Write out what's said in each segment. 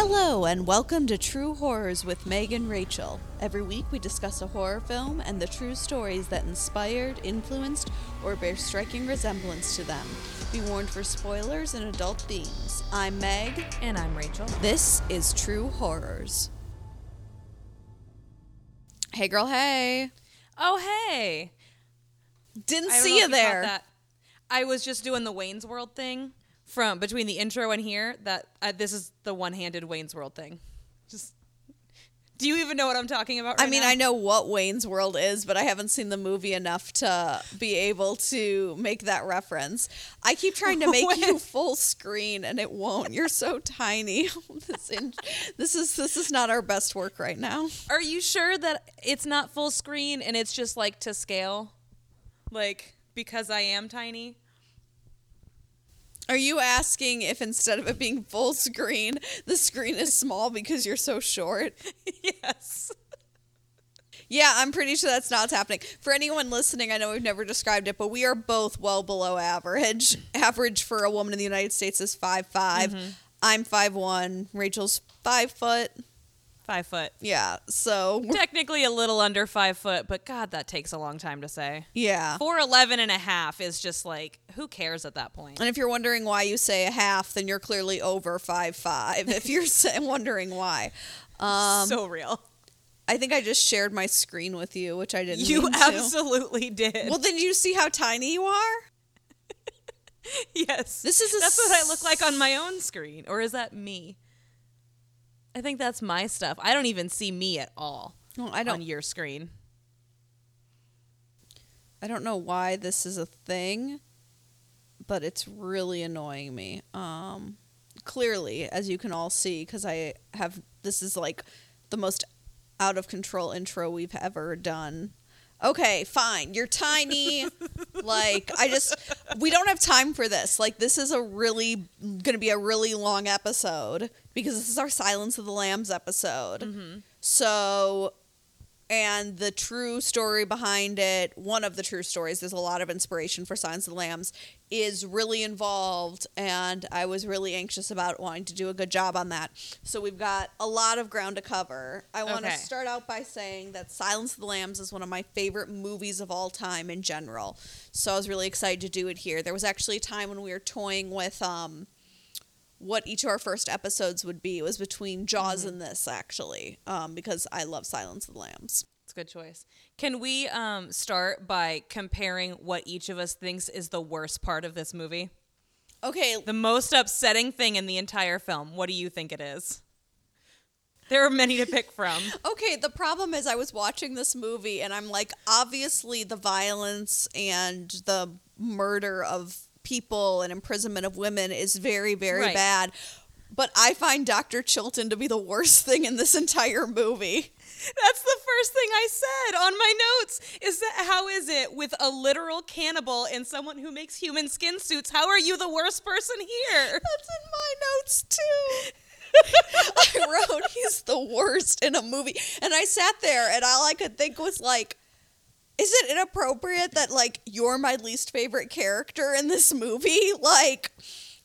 Hello, and welcome to True Horrors with Meg and Rachel. Every week we discuss a horror film and the true stories that inspired, influenced, or bear striking resemblance to them. Be warned for spoilers and adult themes. I'm Meg. And I'm Rachel. This is True Horrors. Hey, girl, hey. Oh, hey. Didn't see you caught there. I was just doing the Wayne's World thing from between the intro and here. That uh, this is the one-handed Wayne's World thing. Just. Do you even know what I'm talking about? I mean, now? I know what Wayne's World is, but I haven't seen the movie enough to be able to make that reference. I keep trying to make you full screen, and it won't. You're so tiny. this, in, this is this is not our best work right now. Are you sure that it's not full screen and it's just like to scale? Like because I am tiny. Are you asking if instead of it being full screen, the screen is small because you're so short? yes. Yeah, I'm pretty sure that's not what's happening. For anyone listening, I know we've never described it, but we are both well below average. Average for a woman in the United States is five mm-hmm. I'm five one. Rachel's five foot. Five foot. Yeah, so Technically a little under five foot, but God, that takes a long time to say. yeah. Four eleven and a half is just like who cares at that point? And if you're wondering why you say a half, then you're clearly over five five. If you're wondering why, um, so real. I think I just shared my screen with you, which I didn't. You mean to. absolutely did. Well, then you see how tiny you are. yes. This is That's what I look like on my own screen. Or is that me? I think that's my stuff. I don't even see me at all Well, I on don't. your screen. I don't know why this is a thing, but it's really annoying me. Um, clearly, as you can all see, because I have this is like the most out of control intro we've ever done. Okay, fine. You're tiny. like I just we don't have time for this. Like this is a really going to be a really long episode because this is our Silence of the Lambs episode. So and the true story behind it, one of the true stories, there's a lot of inspiration for Silence of the Lambs, is really involved. And I was really anxious about wanting to do a good job on that. So we've got a lot of ground to cover. I want to Okay. start out by saying that Silence of the Lambs is one of my favorite movies of all time in general. So I was really excited to do it here. There was actually a time when we were toying with um, what each of our first episodes would be. It was between Jaws and this, actually, um, because I love Silence of the Lambs. It's a good choice. Can we um, start by comparing what each of us thinks is the worst part of this movie? Okay, The most upsetting thing in the entire film. What do you think it is? There are many to pick from. okay. The problem is, I was watching this movie, and I'm like, obviously, the violence and the murder of people and imprisonment of women is very, very Right. bad. But I find Dr. Chilton to be the worst thing in this entire movie. That's the first thing I said on my notes. Is that how is it with a literal cannibal and someone who makes human skin suits? How are you the worst person here? That's in my notes too. I wrote he's the worst in a movie. And I sat there and all I could think was like is it inappropriate that like you're my least favorite character in this movie? Like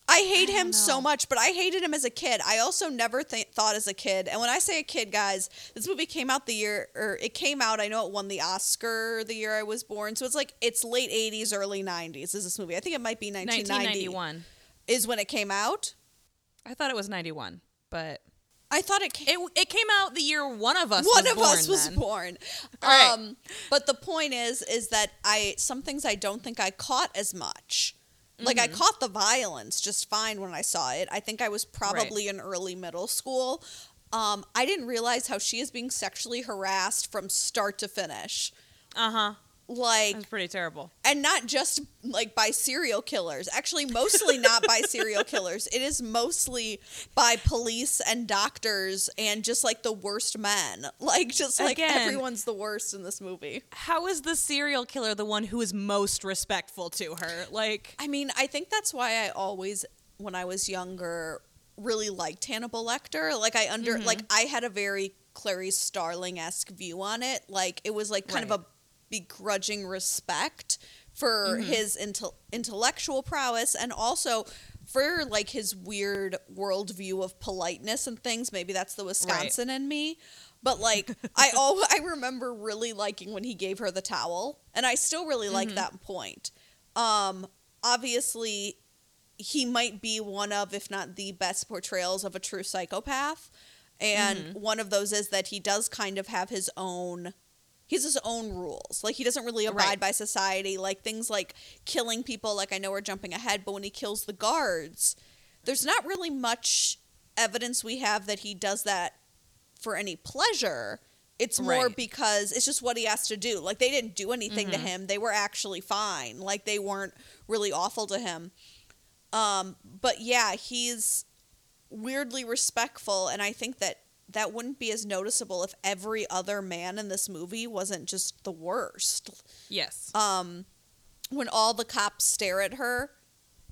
I hate I him don't so much, but I hated him as a kid. I also never th- thought as a kid. And when I say a kid, guys, this movie came out the year, or it came out. I know it won the Oscar the year I was born, so it's like it's late '80s, early '90s. Is this movie? I think it might be 1990. 1991. Is when it came out. I thought it was 91, but I thought it came. it it came out the year one of us one was of born us was then. born. All right. Um, but the point is, is that I some things I don't think I caught as much. Like Mm-hmm. I caught the violence just fine when I saw it. I think I was probably in early middle school. Um, I didn't realize how she is being sexually harassed from start to finish. Uh-huh. Like That's pretty terrible. and not just like by serial killers actually mostly not by serial killers it is mostly by police and doctors and just like the worst men like just like Again. everyone's the worst in this movie How is the serial killer the one who is most respectful to her? Like i mean i think that's why i always when i was younger really liked hannibal lecter like i under Mm-hmm. like i had a very Clarice starling-esque view on it like it was like kind Right. of a begrudging respect for Mm-hmm. his intel- intellectual prowess and also for like his weird worldview of politeness and things. Maybe that's the Wisconsin in me. But like I oh I remember really liking when he gave her the towel, and I still really like Mm-hmm. that point. Um, obviously, he might be one of, if not the best portrayals of a true psychopath. And Mm-hmm. one of those is that he does kind of have his own he has his own rules. Like he doesn't really abide Right. by society. Like things like killing people, like I know we're jumping ahead, but when he kills the guards, there's not really much evidence we have that he does that for any pleasure. It's more Right. because it's just what he has to do. Like they didn't do anything to him. They were actually fine. Like they weren't really awful to him. Um, but yeah, he's weirdly respectful and I think that that wouldn't be as noticeable if every other man in this movie wasn't just the worst. Yes. Um when all the cops stare at her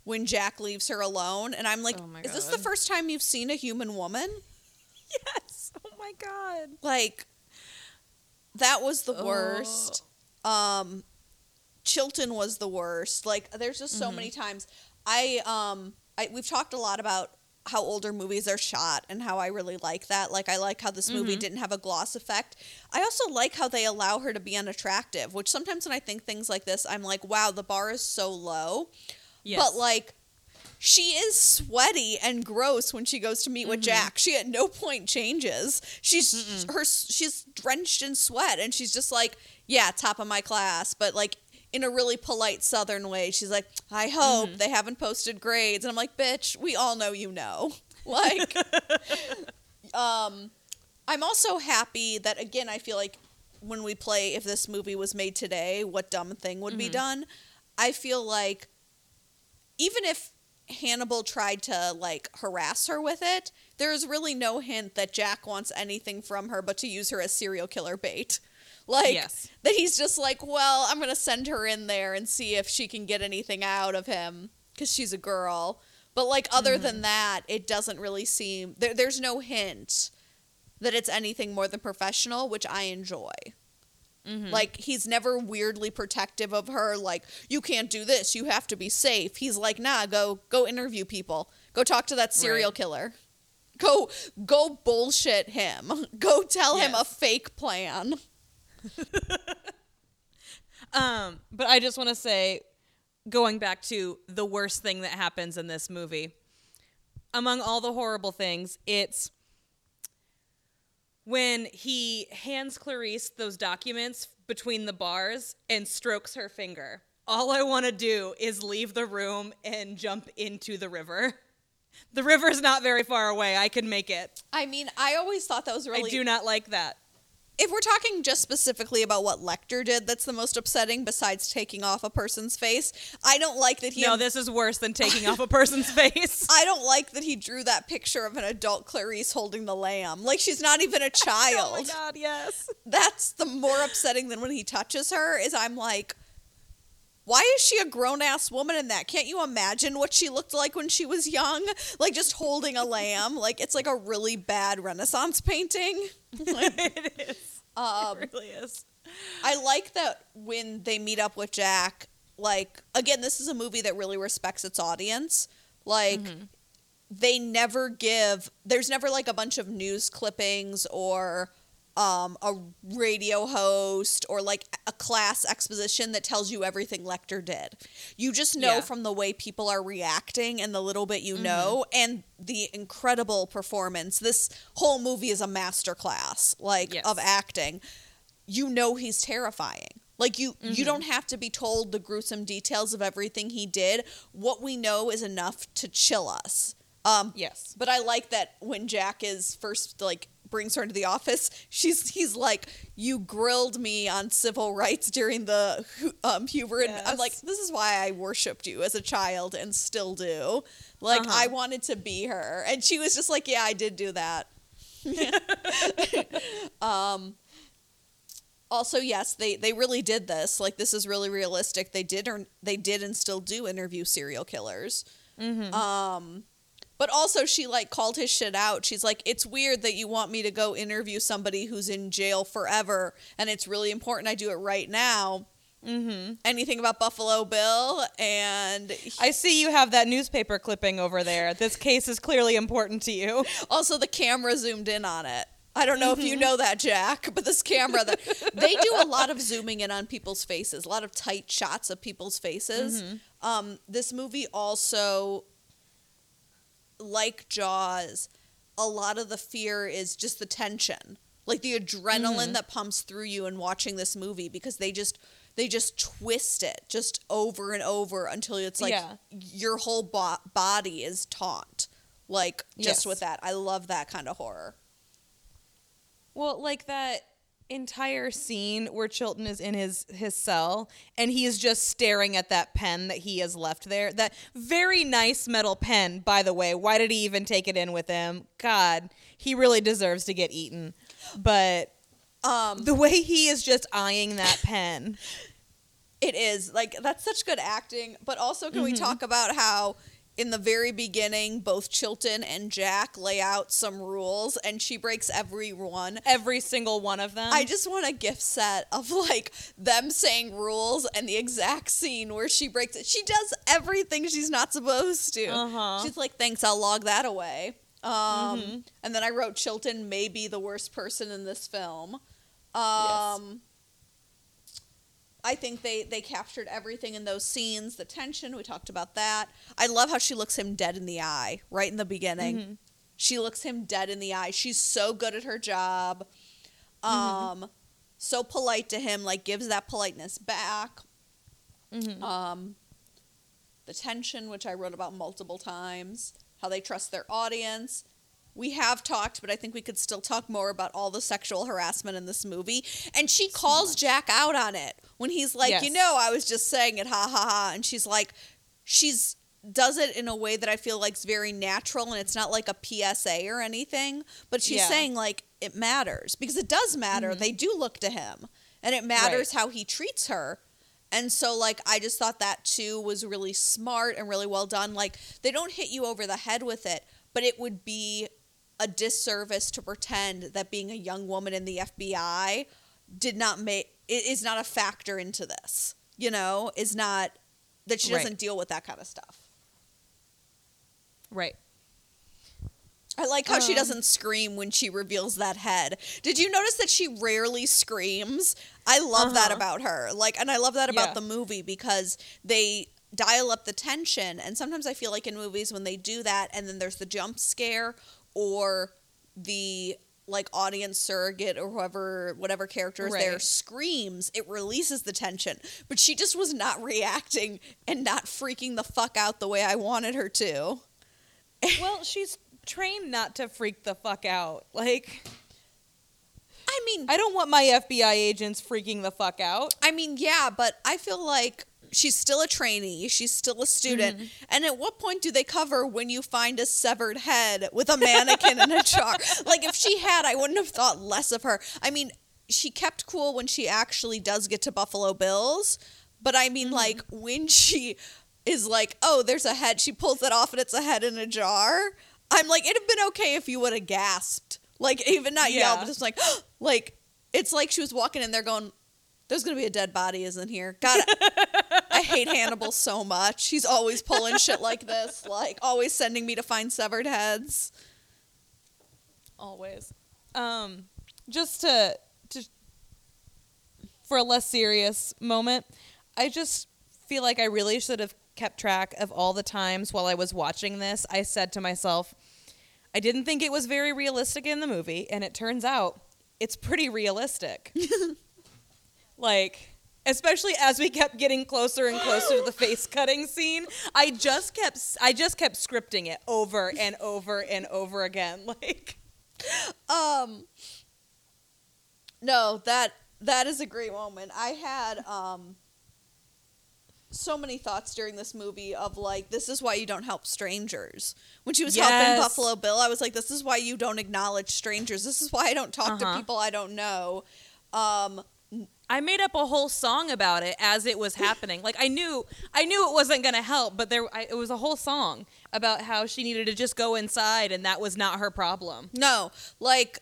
when Jack leaves her alone and I'm like, Oh is this the first time you've seen a human woman? yes. Oh my god. Like that was the worst. Um Chilton was the worst. Like there's just so many times I um I we've talked a lot about how older movies are shot and how I really like that. Like I like how this movie mm-hmm. didn't have a gloss effect. I also like how they allow her to be unattractive, which sometimes when I think things like this, I'm like, wow, the bar is so low. Yes. But like she is sweaty and gross when she goes to meet with mm-hmm. Jack. She at no point changes. She's her she's drenched in sweat and she's just like, yeah, top of my class, but like in a really polite southern way. She's like, "I hope they haven't posted grades." And I'm like, "Bitch, we all know you know." Like um I'm also happy that again, I feel like when we play if this movie was made today, what dumb thing would be done? I feel like even if Hannibal tried to like harass her with it, there's really no hint that Jack wants anything from her but to use her as serial killer bait. Like Yes. that he's just like, well, I'm gonna send her in there and see if she can get anything out of him because she's a girl. But like other than mm-hmm. that, it doesn't really seem there, there's no hint that it's anything more than professional, which I enjoy. Mm-hmm. Like he's never weirdly protective of her. Like you can't do this. You have to be safe. He's like, nah, go go interview people. Go talk to that serial Right. killer. Go go bullshit him. Go tell him a fake plan. Um, but I just want to say, going back to the worst thing that happens in this movie, among all the horrible things, it's when he hands Clarice those documents between the bars and strokes her finger. All I want to do is leave the room and jump into the river. The river's not very far away. I can make it. I mean, I always thought that was really I do not like that. If we're talking just specifically about what Lecter did, that's the most upsetting besides taking off a person's face. I don't like that he No, this is worse than taking off a person's face. I don't like that he drew that picture of an adult Clarice holding the lamb. Like she's not even a child. Oh my god, yes. That's the more upsetting than when he touches her is I'm like why is she a grown ass woman in that? Can't you imagine what she looked like when she was young? Like just holding a lamb. Like it's like a really bad Renaissance painting. Like, it is. um, it really is. I like that when they meet up with Jack, like again, this is a movie that really respects its audience. Like they never give there's never like a bunch of news clippings or um, a radio host or like a class exposition that tells you everything Lecter did. You just know Yeah. from the way people are reacting and the little bit you know and the incredible performance. This whole movie is a masterclass like Yes. of acting. You know he's terrifying. Like you you don't have to be told the gruesome details of everything he did. What we know is enough to chill us. Um Yes. but I like that when Jack is first like brings her into the office, she's he's like, "You grilled me on civil rights during the um, Hubert." And I'm like, "This is why I worshipped you as a child and still do." Like Uh-huh. I wanted to be her, and she was just like, "Yeah, I did do that." um. Also, yes, they they really did this. Like this is really realistic. They did or they did and still do interview serial killers. Um, but also she like called his shit out. She's like, "It's weird that you want me to go interview somebody who's in jail forever, and it's really important I do it right now." mm-hmm. anything about Buffalo Bill, and he- I see you have that newspaper clipping over there. This case is clearly important to you. also the camera zoomed in on it. I don't know if you know that, Jack, but this camera that they do a lot of zooming in on people's faces, a lot of tight shots of people's faces. Um, this movie also, like Jaws, a lot of the fear is just the tension, like the adrenaline mm-hmm. that pumps through you in watching this movie because they just they just twist it just over and over until it's like Yeah. your whole bo- body is taut. Like just Yes. with that, I love that kind of horror. Well, like that entire scene where Chilton is in his his cell and he is just staring at that pen that he has left there. That very nice metal pen, by the way. Why did he even take it in with him? God, he really deserves to get eaten. But Um, the way he is just eyeing that pen. It is like that's such good acting, but also can we Mm-hmm. talk about how in the very beginning both Chilton and Jack lay out some rules and she breaks every one. Every single one of them. I just want a gift set of like them saying rules and the exact scene where she breaks it. She does everything she's not supposed to. Uh-huh. She's like, "Thanks, I'll log that away." Um, and then I wrote Chilton may be the worst person in this film. Um, I think they they captured everything in those scenes. The tension we talked about that. I love how she looks him dead in the eye right in the beginning. She looks him dead in the eye. She's so good at her job. Um, so polite to him, like gives that politeness back. Um, the tension, which I wrote about multiple times, how they trust their audience. We have talked, but I think we could still talk more about all the sexual harassment in this movie. And she calls Jack out on it when he's like, Yes. you know, I was just saying it, ha ha ha. And she's like, she's does it in a way that I feel like is very natural and it's not like a PSA or anything, but she's Yeah. saying like it matters because it does matter. Mm-hmm. They do look to him and it matters how he treats her. And so like I just thought that too was really smart and really well done. Like they don't hit you over the head with it, but it would be a disservice to pretend that being a young woman in the FBI did not make is not a factor into this. You know, is not that she doesn't deal with that kind of stuff. right. I like how she Um, doesn't scream when she reveals that head. Did you notice that she rarely screams? I love that Uh-huh. about her. Like and I love that about Yeah. the movie because they dial up the tension and sometimes I feel like in movies when they do that and then there's the jump scare or the like audience surrogate or whoever whatever character is there screams it releases the tension but she just was not reacting and not freaking the fuck out the way I wanted her to Well, she's trained not to freak the fuck out. Like, I mean I don't want my FBI agents freaking the fuck out. I mean, yeah, but I feel like she's still a trainee, she's still a student. Mm-hmm. And at what point do they cover when you find a severed head with a mannequin in a jar? Like if she had, I wouldn't have thought less of her. I mean, she kept cool when she actually does get to Buffalo Bills, but I mean Mm-hmm. like when she is like, "Oh, there's a head." She pulls it off and it's a head in a jar. I'm like, it'd have been okay if you would have gasped. Like even not yelled, Yeah. but just like like it's like she was walking in there going, there's gonna be a dead body, isn't here? God, I hate Hannibal so much. He's always pulling shit like this, like always sending me to find severed heads. Always. Um, just to to for a less serious moment, I just feel like I really should have kept track of all the times while I was watching this. I said to myself, I didn't think it was very realistic in the movie, and it turns out it's pretty realistic. like especially as we kept getting closer and closer to the face cutting scene i just kept i just kept scripting it over and over and over again like Um, no, that that is a great moment. I had um so many thoughts during this movie of like, this is why you don't help strangers. When she was helping Buffalo Bill, I was like, this is why you don't acknowledge strangers. This is why I don't talk to Uh-huh. people I don't know. Um, I made up a whole song about it as it was happening. Like I knew, I knew it wasn't gonna help, but there, I, it was a whole song about how she needed to just go inside, and that was not her problem. No, like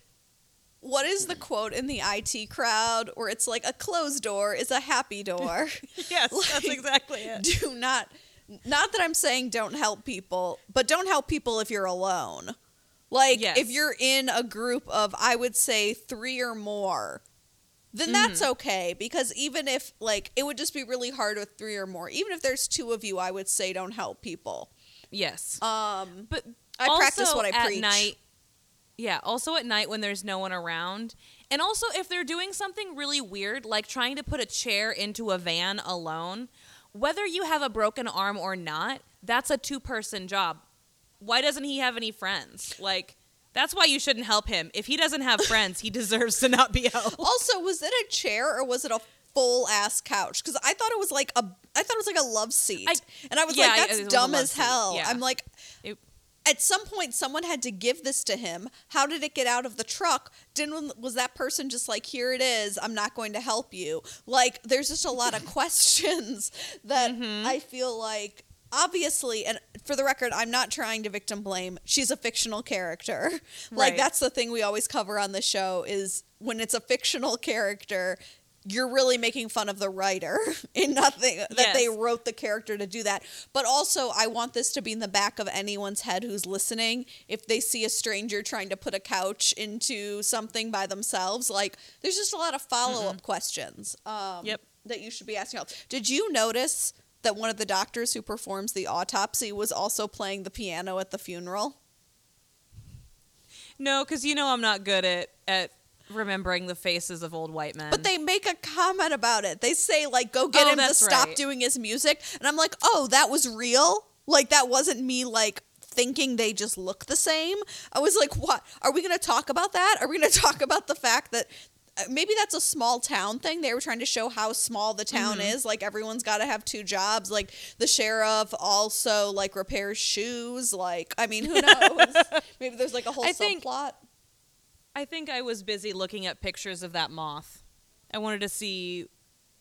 what is the quote in the IT crowd where it's like a closed door is a happy door? Yes, that's exactly it. Do not not that I'm saying don't help people, but don't help people if you're alone. Like Yes. if you're in a group of I would say 3 or more, then that's Mm-hmm. okay because even if like it would just be really hard with 3 or more. Even if there's 2 of you, I would say don't help people. Yes. Um But I practice what I at preach. night. Yeah, also at night when there's no one around. And also if they're doing something really weird like trying to put a chair into a van alone, whether you have a broken arm or not, that's a two-person job. Why doesn't he have any friends? Like that's why you shouldn't help him. If he doesn't have friends, he deserves to not be helped. Also, was it a chair or was it a full ass couch? Because I thought it was like a, I thought it was like a love seat, I- and I was yeah, like, that's was dumb as seat, hell. yeah. I'm like, It- at some point, someone had to give this to him. How did it get out of the truck? Didn't was that person just like, here it is? I'm not going to help you. Like, there's just a lot of questions that Mm-hmm. I feel like. Obviously, and for the record, I'm not trying to victim blame. She's a fictional character. Like Right. that's the thing we always cover on the show is when it's a fictional character, you're really making fun of the writer in nothing that they wrote the character to do that. But also, I want this to be in the back of anyone's head who's listening. If they see a stranger trying to put a couch into something by themselves, like there's just a lot of follow up questions. Um, Yep. That you should be asking. Did you notice that one of the doctors who performs the autopsy was also playing the piano at the funeral? No, cuz you know I'm not good at at remembering the faces of old white men. But they make a comment about it. They say like, "Go get Oh, him to stop right. doing his music," and I'm like, "Oh, that was real. Like that wasn't me like." Thinking they just look the same. I was like, what? Are we going to talk about that? Are we going to talk about the fact that maybe that's a small town thing? They were trying to show how small the town Mm-hmm. is. Like, everyone's got to have two jobs. Like, the sheriff also, like, repairs shoes. Like, I mean, who knows? maybe there's, like, a whole I think- subplot. I think I was busy looking at pictures of that moth. I wanted to see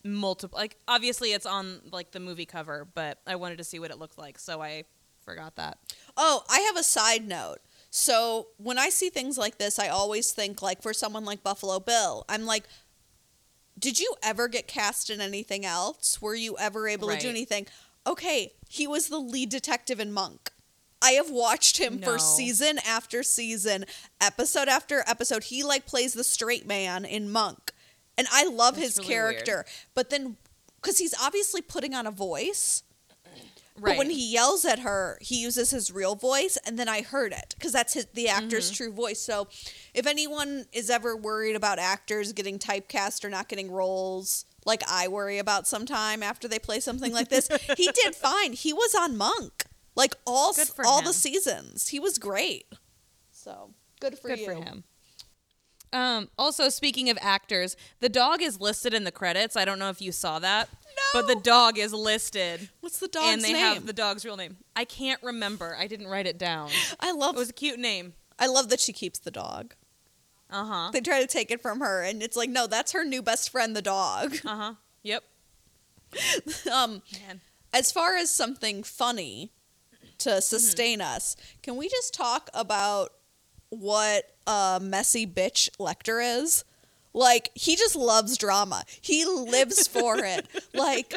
multiple like obviously it's on like the movie cover, but I wanted to see what it looked like, so I forgot that. Oh, I have a side note. So when I see things like this, I always think like for someone like Buffalo Bill, I'm like, did you ever get cast in anything else? Were you ever able to do anything? Okay, he was the lead detective in Monk. I have watched him for season after season, episode after episode. He like plays the straight man in Monk. And I love That's his really weird. character. But then cuz he's obviously putting on a voice, Right. but when he yells at her, he uses his real voice, and then I heard it because that's his, the actor's Mm-hmm. true voice. So, if anyone is ever worried about actors getting typecast or not getting roles, like I worry about sometime after they play something like this, he did fine. He was on Monk, like all all him. the seasons. He was great. So good for Good you. for him. Um, also, speaking of actors, the dog is listed in the credits. I don't know if you saw that, but the dog is listed, What's the dog's name? and they name? have the dog's real name. I can't remember. I didn't write it down. I love. It was a cute name. I love that she keeps the dog. Uh huh. They try to take it from her, and it's like, no, that's her new best friend, the dog. Uh huh. Yep. um, Man. as far as something funny to Mm-hmm. sustain us, can we just talk about what a messy bitch Lecter is? Like, he just loves drama. He lives for it. Like,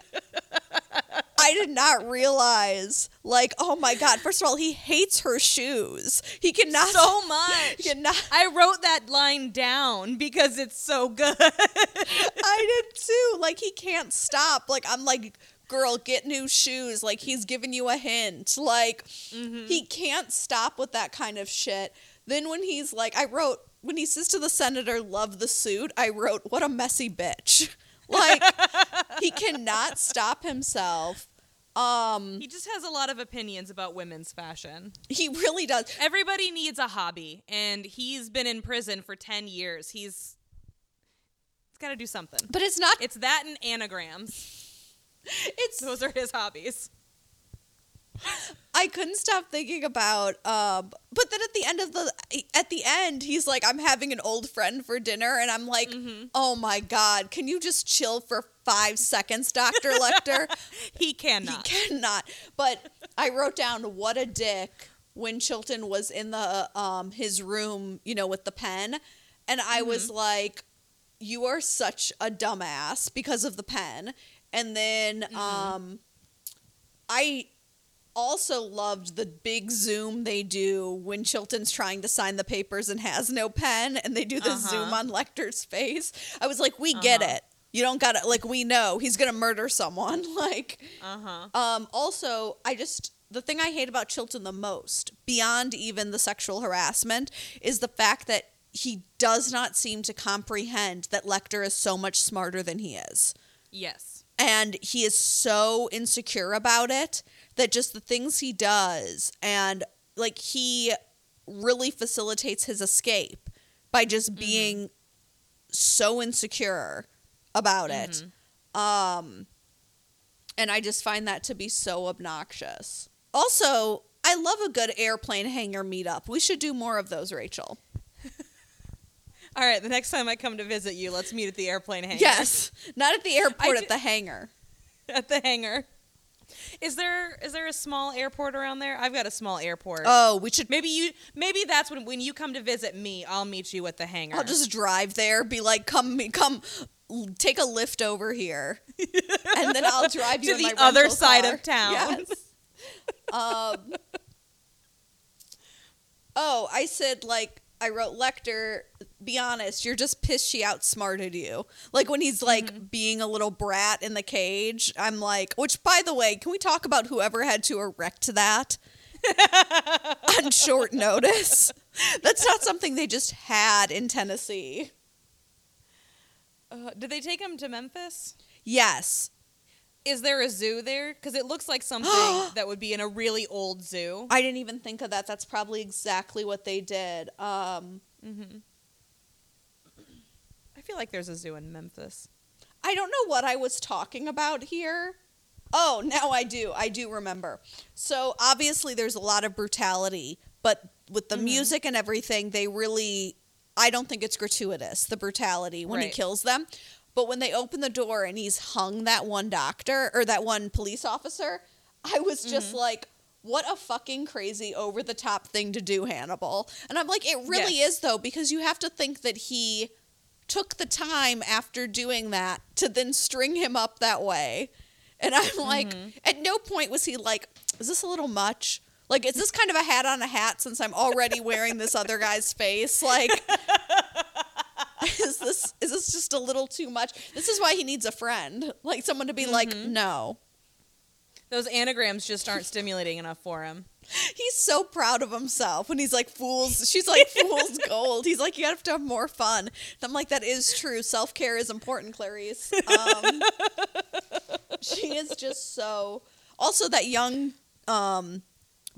I did not realize. Like, oh my god! First of all, he hates her shoes. He cannot. So much. Cannot. I wrote that line down because it's so good. I did too. Like he can't stop. Like I'm like, girl, get new shoes. Like he's giving you a hint. Like mm-hmm. he can't stop with that kind of shit. Then when he's like, I wrote when he says to the senator, "Love the suit." I wrote, "What a messy bitch." Like he cannot stop himself. Um, he just has a lot of opinions about women's fashion. he really does. Everybody needs a hobby, and he's been in prison for 10 years. He's, he's got to do something. But it's not. It's that and anagrams. It's Those are his hobbies. I couldn't stop thinking about um but then at the end of the at the end he's like I'm having an old friend for dinner and I'm like oh my god can you just chill for 5 seconds Dr. Lecter He cannot. he cannot but I wrote down what a dick when Chilton was in the um his room you know with the pen And I was like, you are such a dumbass because of the pen. And then um I also loved the big zoom they do when Chilton's trying to sign the papers and has no pen and they do the Uh-huh. zoom on Lecter's face. I was like, we get Uh-huh. it. You don't got to like we know he's going to murder someone like Uh-huh. um, also, I just the thing I hate about Chilton the most, beyond even the sexual harassment, is the fact that he does not seem to comprehend that Lecter is so much smarter than he is. Yes. And he is so insecure about it that just the things he does and like he really facilitates his escape by just being so insecure about it. Um and I just find that to be so obnoxious. Also, I love a good airplane hangar meetup. We should do more of those, Rachel. All right, the next time I come to visit you, let's meet at the airplane hangar. Yes, not at the airport, I at the hangar. at the hangar. Is there is there a small airport around there? I've got a small airport. Oh, we should. maybe you maybe that's when when you come to visit me, I'll meet you at the hangar. I'll just drive there, be like, "Come, me, come, take a lift over here," and then I'll drive you To the my other side car. of town. Yes. um. Oh, I said like I wrote Lecter. Be honest, you're just pissed she outsmarted you. Like when he's like Mm-hmm. being a little brat in the cage. I'm like, which by the way, can we talk about whoever had to erect that? on short notice. That's not something they just had in Tennessee. Uh, did they take him to Memphis? Yes. Is there a zoo there? Because it looks like something that would be in a really old zoo. I didn't even think of that. That's probably exactly what they did. Um, I feel like there's a zoo in Memphis. I don't know what I was talking about here. Oh, now I do. I do remember. So obviously there's a lot of brutality, but with the mm-hmm. music and everything, they really I don't think it's gratuitous, the brutality when he kills them. But when they open the door and he's hung that one doctor or that one police officer, I was just mm-hmm. like what a fucking crazy over the top thing to do, Hannibal. And I'm like, it really Yes. is though, because you have to think that he took the time after doing that to then string him up that way. And I'm like, Mm-hmm. at no point was he like, is this a little much? Like, is this kind of a hat on a hat since I'm already wearing this other guy's face? Like, is this is this just a little too much? This is why he needs a friend, like someone to be like, Mm-hmm. no. Those anagrams just aren't stimulating enough for him. He's so proud of himself when he's like fools. She's like fool's gold. He's like you have to have more fun. And I'm like that is true. Self care is important, Clarice. Um, she is just so. Also, that young um,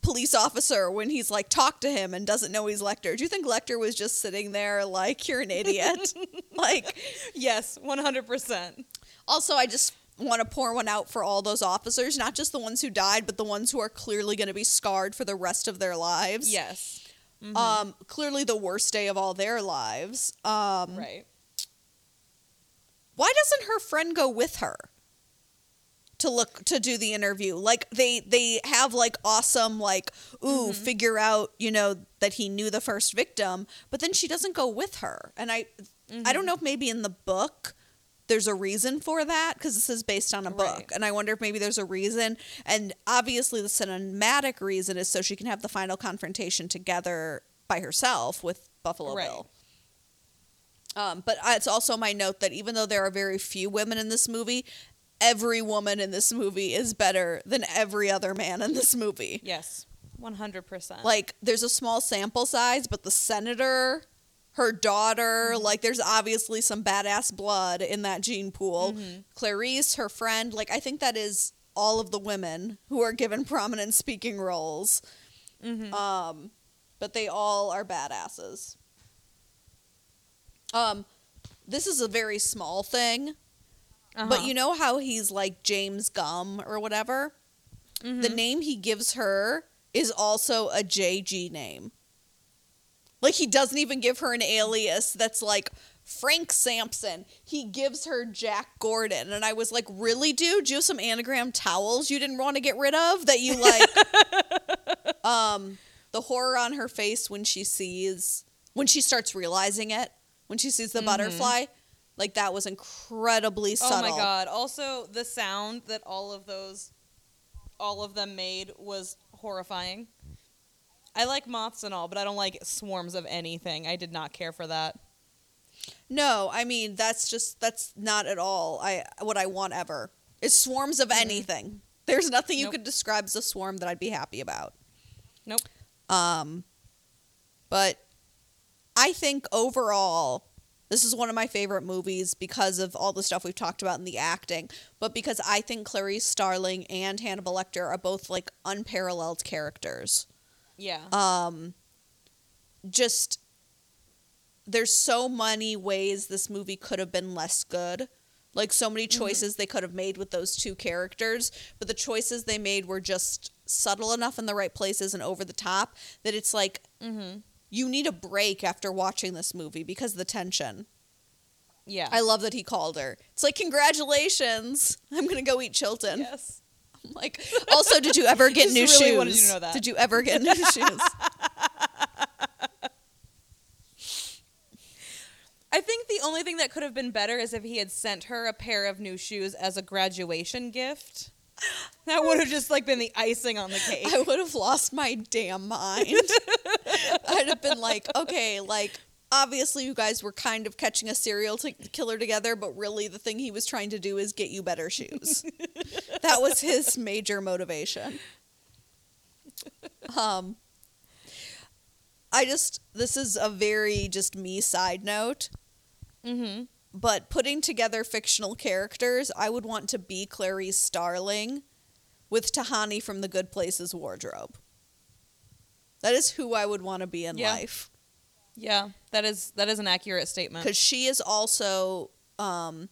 police officer when he's like talk to him and doesn't know he's Lecter. Do you think Lecter was just sitting there like you're an idiot? like Yes, 100%. also, I just want to pour one out for all those officers, not just the ones who died, but the ones who are clearly going to be scarred for the rest of their lives. Yes. Um, clearly the worst day of all their lives. Um, Right. why doesn't her friend go with her to look to do the interview? Like they they have like awesome like ooh figure out you know that he knew the first victim, but then she doesn't go with her. And I I don't know if maybe in the book there's a reason for that because this is based on a book Right. and i wonder if maybe there's a reason and obviously the cinematic reason is so she can have the final confrontation together by herself with buffalo Right. bill um, but it's also my note that even though there are very few women in this movie every woman in this movie is better than every other man in this movie Yes. 100%. like there's a small sample size but the senator her daughter like there's obviously some badass blood in that gene pool. Clarice her friend like i think that is all of the women who are given prominent speaking roles. Um but they all are badasses. Um this is a very small thing Uh-huh. but you know how he's like James Gumb or whatever? The name he gives her is also a JG name. Like he doesn't even give her an alias that's like Frank Sampson. He gives her Jack Gordon. And I was like, really, dude? Do you have some anagram towels you didn't want to get rid of that you like? um, the horror on her face when she sees, when she starts realizing it, when when she sees the butterfly. Like that was incredibly subtle. Oh my god. Also, the sound that all of those all of them made was horrifying. I like moths and all, but I don't like swarms of anything. I did not care for that. No, I mean that's just that's not at all I what I want ever. Is swarms of anything. There's nothing you Nope. could describe as a swarm that I'd be happy about. Nope. Um, but I think overall, this is one of my favorite movies because of all the stuff we've talked about in the acting, but because I think Clarice Starling and Hannibal Lecter are both like unparalleled characters. Yeah. Um, just there's so many ways this movie could have been less good. Like so many choices they could have made with those two characters, but the choices they made were just subtle enough in the right places and over the top that it's like mm-hmm. you need a break after watching this movie because of the tension. Yeah. I love that he called her. It's like congratulations. I'm gonna go eat Chilton. yes. Like, also, did you ever get new really shoes? wanted you to know that. Did you ever get new shoes? I think the only thing that could have been better is if he had sent her a pair of new shoes as a graduation gift. That would have just like been the icing on the cake. I would have lost my damn mind. I'd have been like, okay, like obviously you guys were kind of catching a serial t- killer together, but really the thing he was trying to do is get you better shoes. that was his major motivation. Um I just this is a very just me side note, mm-hmm. but putting together fictional characters, I would want to be Clarice Starling with Tahani from The Good Places wardrobe. That is who I would want to be in Yeah. life Yeah, that is that is an accurate statement. because she is also um,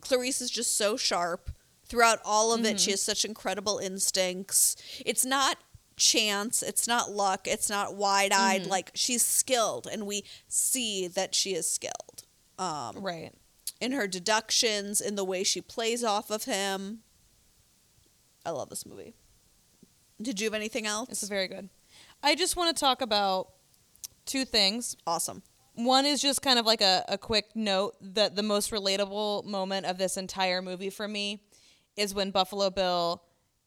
Clarice is just so sharp throughout all of it. She has such incredible instincts. It's not chance. It's not luck. It's not wide eyed. Like she's skilled, and we see that she is skilled. Um, Right. in her deductions, in the way she plays off of him. I love this movie. Did you have anything else? This is very good. I just want to talk about two things. awesome. One is just kind of like a, a quick note that the most relatable moment of this entire movie for me is when Buffalo Bill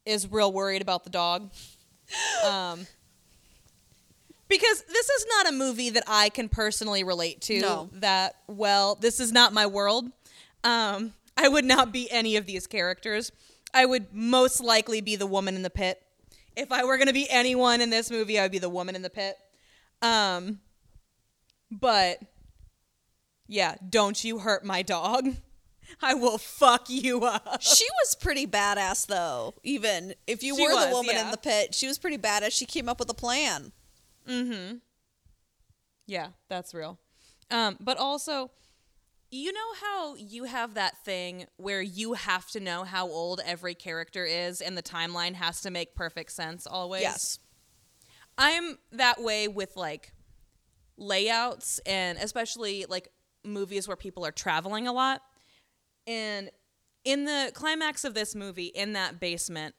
is real worried about the dog. Um, because this is not a movie that I can personally relate to No. that well. This is not my world. Um, I would not be any of these characters. I would most likely be the woman in the pit. If I were going to be anyone in this movie, I would be the woman in the pit. Um, but yeah, don't you hurt my dog. I will fuck you up. She was pretty badass though. Even if you She were the was, woman in the pit, she was pretty badass. She came up with a plan. Mm-hmm. Yeah, that's real. Um, but also, you know how you have that thing where you have to know how old every character is and the timeline has to make perfect sense always? Yes. I'm that way with like layouts and especially like movies where people are traveling a lot. And in the climax of this movie, in that basement,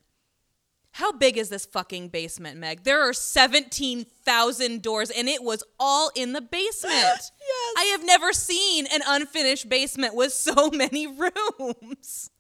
how big is this fucking basement, Meg? There are 17,000 doors and it was all in the basement. Yes. I have never seen an unfinished basement with so many rooms.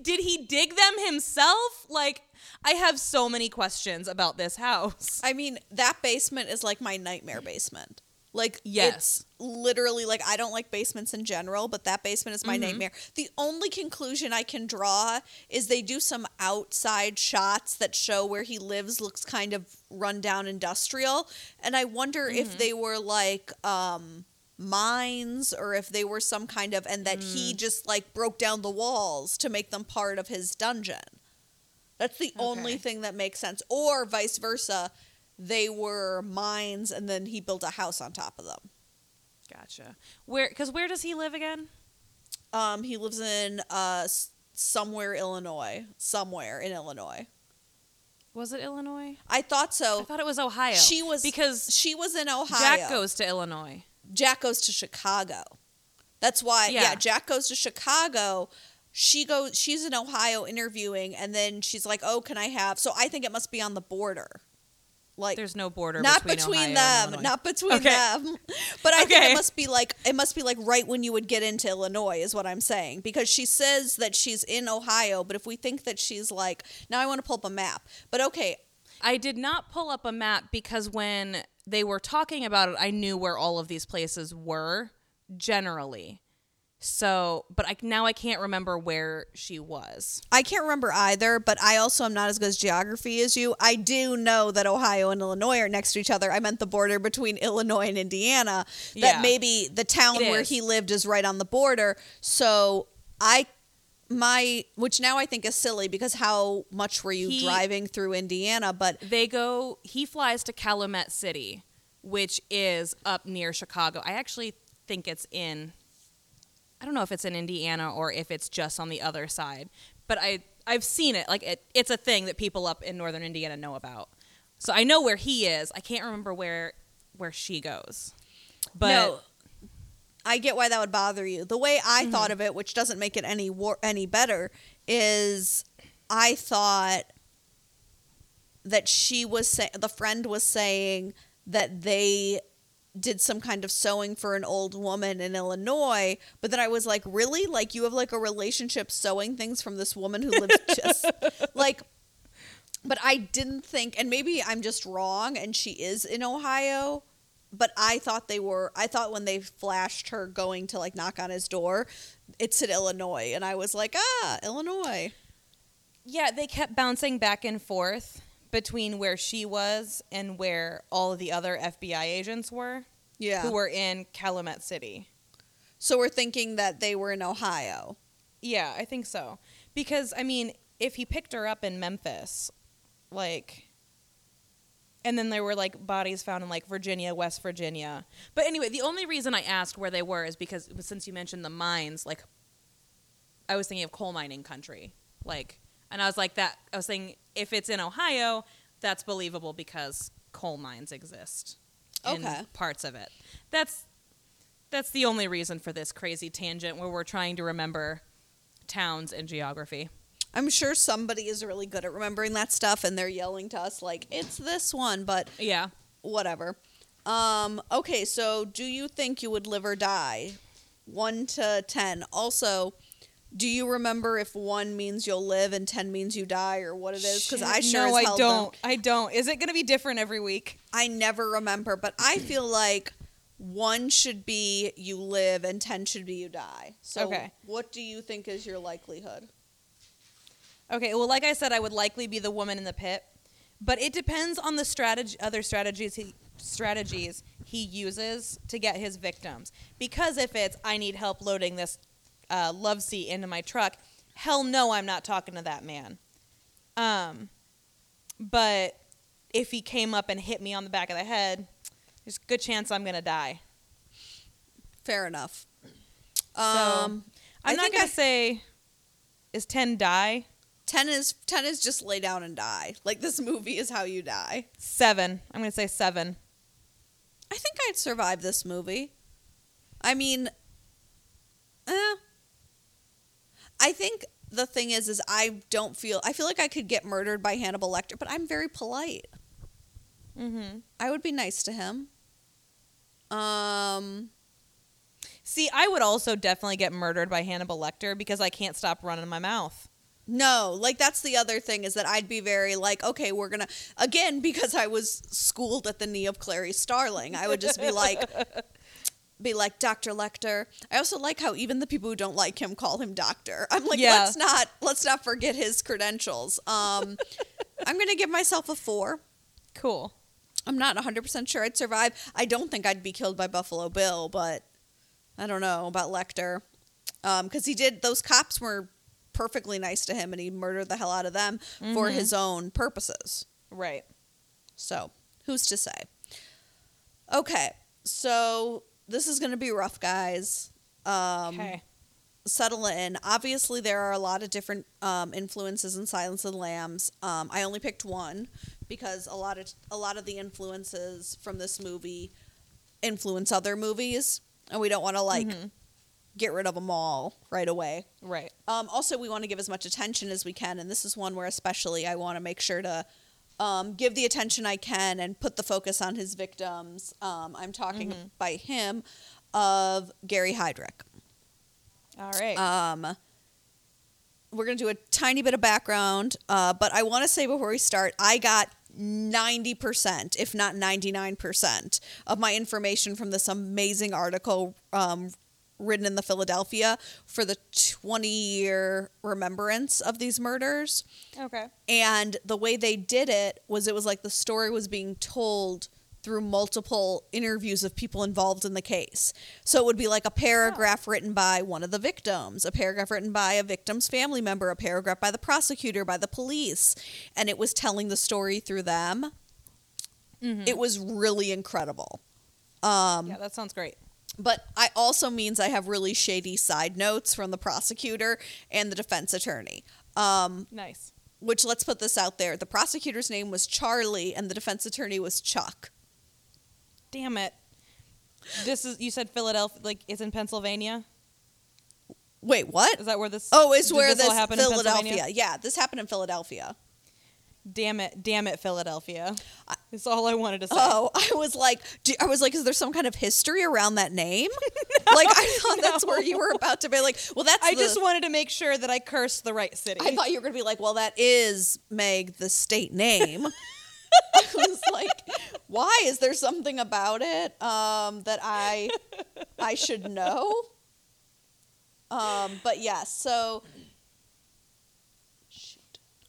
Did he dig them himself? Like, I have so many questions about this house. I mean, that basement is like my nightmare basement. Like Yes. it's literally like I don't like basements in general, but that basement is Mm-hmm. my nightmare. The only conclusion I can draw is they do some outside shots that show where he lives looks kind of rundown industrial, and I wonder Mm-hmm. if they were like um mines or if they were some kind of and that he Mm. just like broke down the walls to make them part of his dungeon. That's the only thing that makes sense. Or vice versa, they were mines and then he built a house on top of them. Gotcha. Where? Because where does he live again? Um, he lives in uh somewhere Illinois, somewhere in Illinois. Was it Illinois? I thought so. I thought it was Ohio. She was because she was in Ohio. Jack goes to Illinois. Jack goes to Chicago. That's why yeah. Yeah. Jack goes to Chicago. She goes she's in Ohio interviewing and then she's like, "Oh, can I have?" So I think it must be on the border. Like There's no border not between, between, them, not between Okay. them. But I think it must be like it must be like right when you would get into Illinois is what I'm saying because she says that she's in Ohio, but if we think that she's like now I want to pull up a map. But okay, I did not pull up a map because when they were talking about it, I knew where all of these places were generally. So, but I now I can't remember where she was. I can't remember either, but I also am not as good as geography as you. I do know that Ohio and Illinois are next to each other. I meant the border between Illinois and Indiana. That Yeah. maybe the town It where is. he lived is right on the border. So I my which now I think is silly because how much were you He- driving through Indiana? But They go. He flies to Calumet City, which is up near Chicago. I actually think it's in. I don't know if it's in Indiana or if it's just on the other side, but I I've seen it. Like it, it's a thing that people up in northern Indiana know about. So I know where he is. I can't remember where where she goes. But no, I get why that would bother you. The way I Mm-hmm. thought of it, which doesn't make it any wor- any better, is I thought that she was saying the friend was saying that they did some kind of sewing for an old woman in Illinois, but then I was like, really? Like you have like a relationship sewing things from this woman who lives just like but I didn't think and maybe I'm just wrong and she is in Ohio, but I thought they were I thought when they flashed her going to like knock on his door, it said Illinois and I was like, "Ah, Illinois." yeah, they kept bouncing back and forth between where she was and where all of the other FBI agents were, Yeah. who were in Calumet City. so we're thinking that they were in Ohio. Yeah, I think so. Because I mean, if he picked her up in Memphis, like and then there were like bodies found in like Virginia, West Virginia. But anyway, the only reason I asked where they were is because since you mentioned the mines, like I was thinking of coal mining country. Like and I was like that I was saying if it's in Ohio, that's believable because coal mines exist in Okay. parts of it. That's that's the only reason for this crazy tangent where we're trying to remember towns and geography. I'm sure somebody is really good at remembering that stuff and they're yelling to us like, "It's this one," but Yeah. whatever. Um, okay, so do you think you would live or die? 1 to 10. Also, do you remember if 1 means you'll live and 10 means you die or what it is? Cuz I sure no, as I hell don't. I don't. Is it going to be different every week? I never remember, but I hmm. feel like 1 should be you live and 10 should be you die. So Okay. what do you think is your likelihood? Okay, well, like I said, I would likely be the woman in the pit, but it depends on the strategy, other strategies he strategies he uses to get his victims. Because if it's I need help loading this uh, love seat into my truck, hell no, I'm not talking to that man. Um, but if he came up and hit me on the back of the head, there's a good chance I'm gonna die. Fair enough. Um I I'm not gonna I- say is ten die. 10 is 10 is just lay down and die. Like this movie is how you die. Seven. I'm gonna say seven. I think I'd survive this movie. I mean, eh. I think the thing is, is I don't feel. I feel like I could get murdered by Hannibal Lecter, but I'm very polite. Mm-hmm. I would be nice to him. Um, See, I would also definitely get murdered by Hannibal Lecter because I can't stop running my mouth. no, like that's the other thing is that I'd be very like, okay, we're gonna again because I was schooled at the knee of Clarice Starling. I would just be like, be like Dr. Lecter. I also like how even the people who don't like him call him doctor. I'm like, Yeah. let's not let's not forget his credentials. Um, I'm gonna give myself a four. Cool. I'm not 100% sure I'd survive. I don't think I'd be killed by Buffalo Bill, but I don't know about Lecter. Because he did, those cops were perfectly nice to him and he murdered the hell out of them for his own purposes. Right. So, who's to say? Okay, so this is going to be rough, guys. Um, Okay. settle in. Obviously, there are a lot of different um, influences in Silence of the Lambs. Um, I only picked one because a lot of a lot of the influences from this movie influence other movies, and we don't want to like Mhm. get rid of them all right away. Right. Um, also, we want to give as much attention as we can, and this is one where especially I want to make sure to um, give the attention I can and put the focus on his victims. Um, I'm talking Mm-hmm. by him of Gary Heidnik. All right. Um, we're going to do a tiny bit of background, uh, but I want to say before we start, I got 90%, if not 99%, of my information from this amazing article um, written in the Philadelphia for the 20 year remembrance of these murders. okay. And the way they did it was it was like the story was being told through multiple interviews of people involved in the case. So it would be like a paragraph written by one of the victims, a paragraph written by a victim's family member, a paragraph by the prosecutor, by the police, and it was telling the story through them. It was really incredible. Um, Yeah, that sounds great. But I also means I have really shady side notes from the prosecutor and the defense attorney. Um, Nice. which let's put this out there. The prosecutor's name was Charlie and the defense attorney was Chuck. Damn it. This is you said Philadelphia like it's in Pennsylvania? Wait, what? Is that where this Oh, it's where this this, all happen in Philadelphia. Yeah, this happened in Philadelphia. Damn it, damn it, Philadelphia. That's all I wanted to say. Oh, I was like, do, I was like, is there some kind of history around that name? like, I thought that's where you were about to be like, well, that's. I the- just wanted to make sure that I cursed the right city. I thought you were going to be like, well, that is Meg, the state name. I was like, why is there something about it um, that I I should know? Um, but yes, so.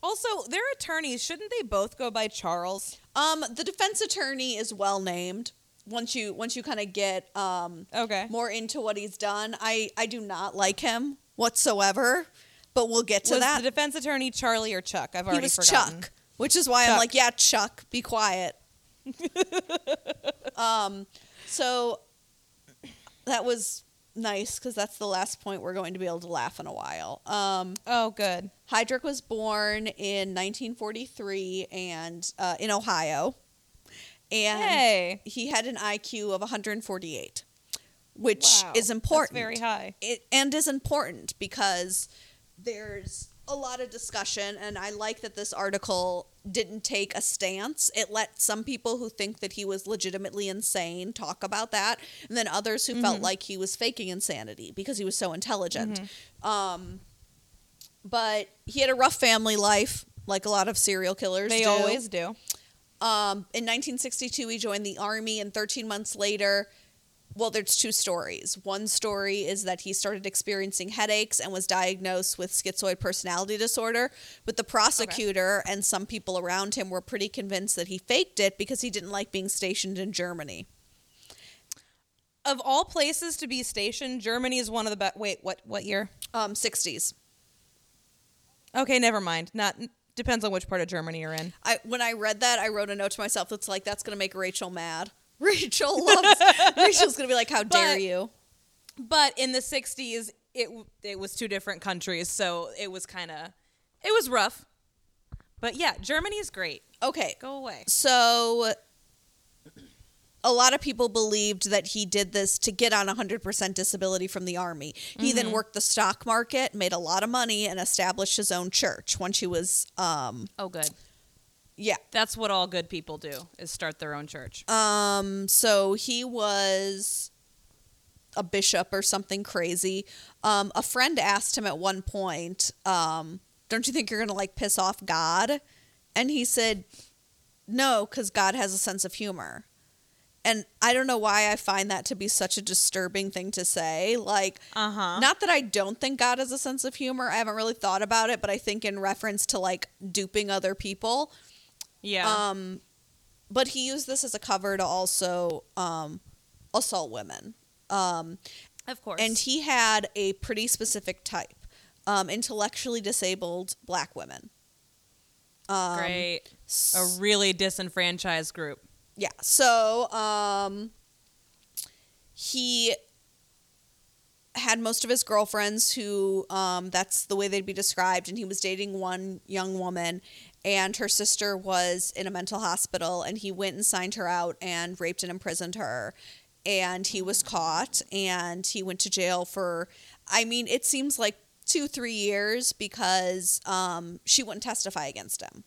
Also, their attorneys shouldn't they both go by Charles? Um, the defense attorney is well named. Once you once you kind of get um, Okay. more into what he's done, I I do not like him whatsoever. But we'll get to was that. the defense attorney Charlie or Chuck? I've already he was forgotten. Chuck, which is why I'm like, yeah, Chuck, be quiet. um, so that was nice because that's the last point we're going to be able to laugh in a while. Um, Oh, good. Heidnik was born in 1943 and uh, in Ohio, and Hey. he had an IQ of 148, which Wow, is that's important very high. it and is important because there's a lot of discussion and I like that this article didn't take a stance. It let some people who think that he was legitimately insane talk about that and then others who Mm-hmm. felt like he was faking insanity because he was so intelligent. Um but he had a rough family life like a lot of serial killers They do. always do. Um, in 1962, he joined the army, and 13 months later, well, there's two stories. One story is that he started experiencing headaches and was diagnosed with schizoid personality disorder. But the prosecutor and some people around him were pretty convinced that he faked it because he didn't like being stationed in Germany. Of all places to be stationed, Germany is one of the best. Wait, what? What year? Um, 60s. Okay, never mind. Not depends on which part of Germany you're in. I when I read that, I wrote a note to myself that's like, that's gonna make Rachel mad. Rachel loves. Rachel's gonna be like, how dare But- you? But in the '60s, it it was two different countries, so it was kind of it was rough. But yeah, Germany is great. Okay, Go away. So a lot of people believed that he did this to get on 100% disability from the army. He then worked the stock market, made a lot of money and established his own church once he was um Oh, good. Yeah. That's what all good people do: is start their own church. Um so he was a bishop or something crazy. Um a friend asked him at one point, um don't you think you're going to like piss off God? And he said, "No, cuz God has a sense of humor." And I don't know why I find that to be such a disturbing thing to say. Like, Uh huh. not that I don't think God has a sense of humor. I haven't really thought about it, but I think in reference to like duping other people. Yeah. Um, but he used this as a cover to also um, assault women. Um, of course. and he had a pretty specific type um, intellectually disabled black women. Um, great. A really disenfranchised group. Yeah. So um he had most of his girlfriends who um that's the way they'd be described and he was dating one young woman and her sister was in a mental hospital and he went and signed her out and raped and imprisoned her and he was caught and he went to jail for I mean it seems like 2 3 years because um she wouldn't testify against him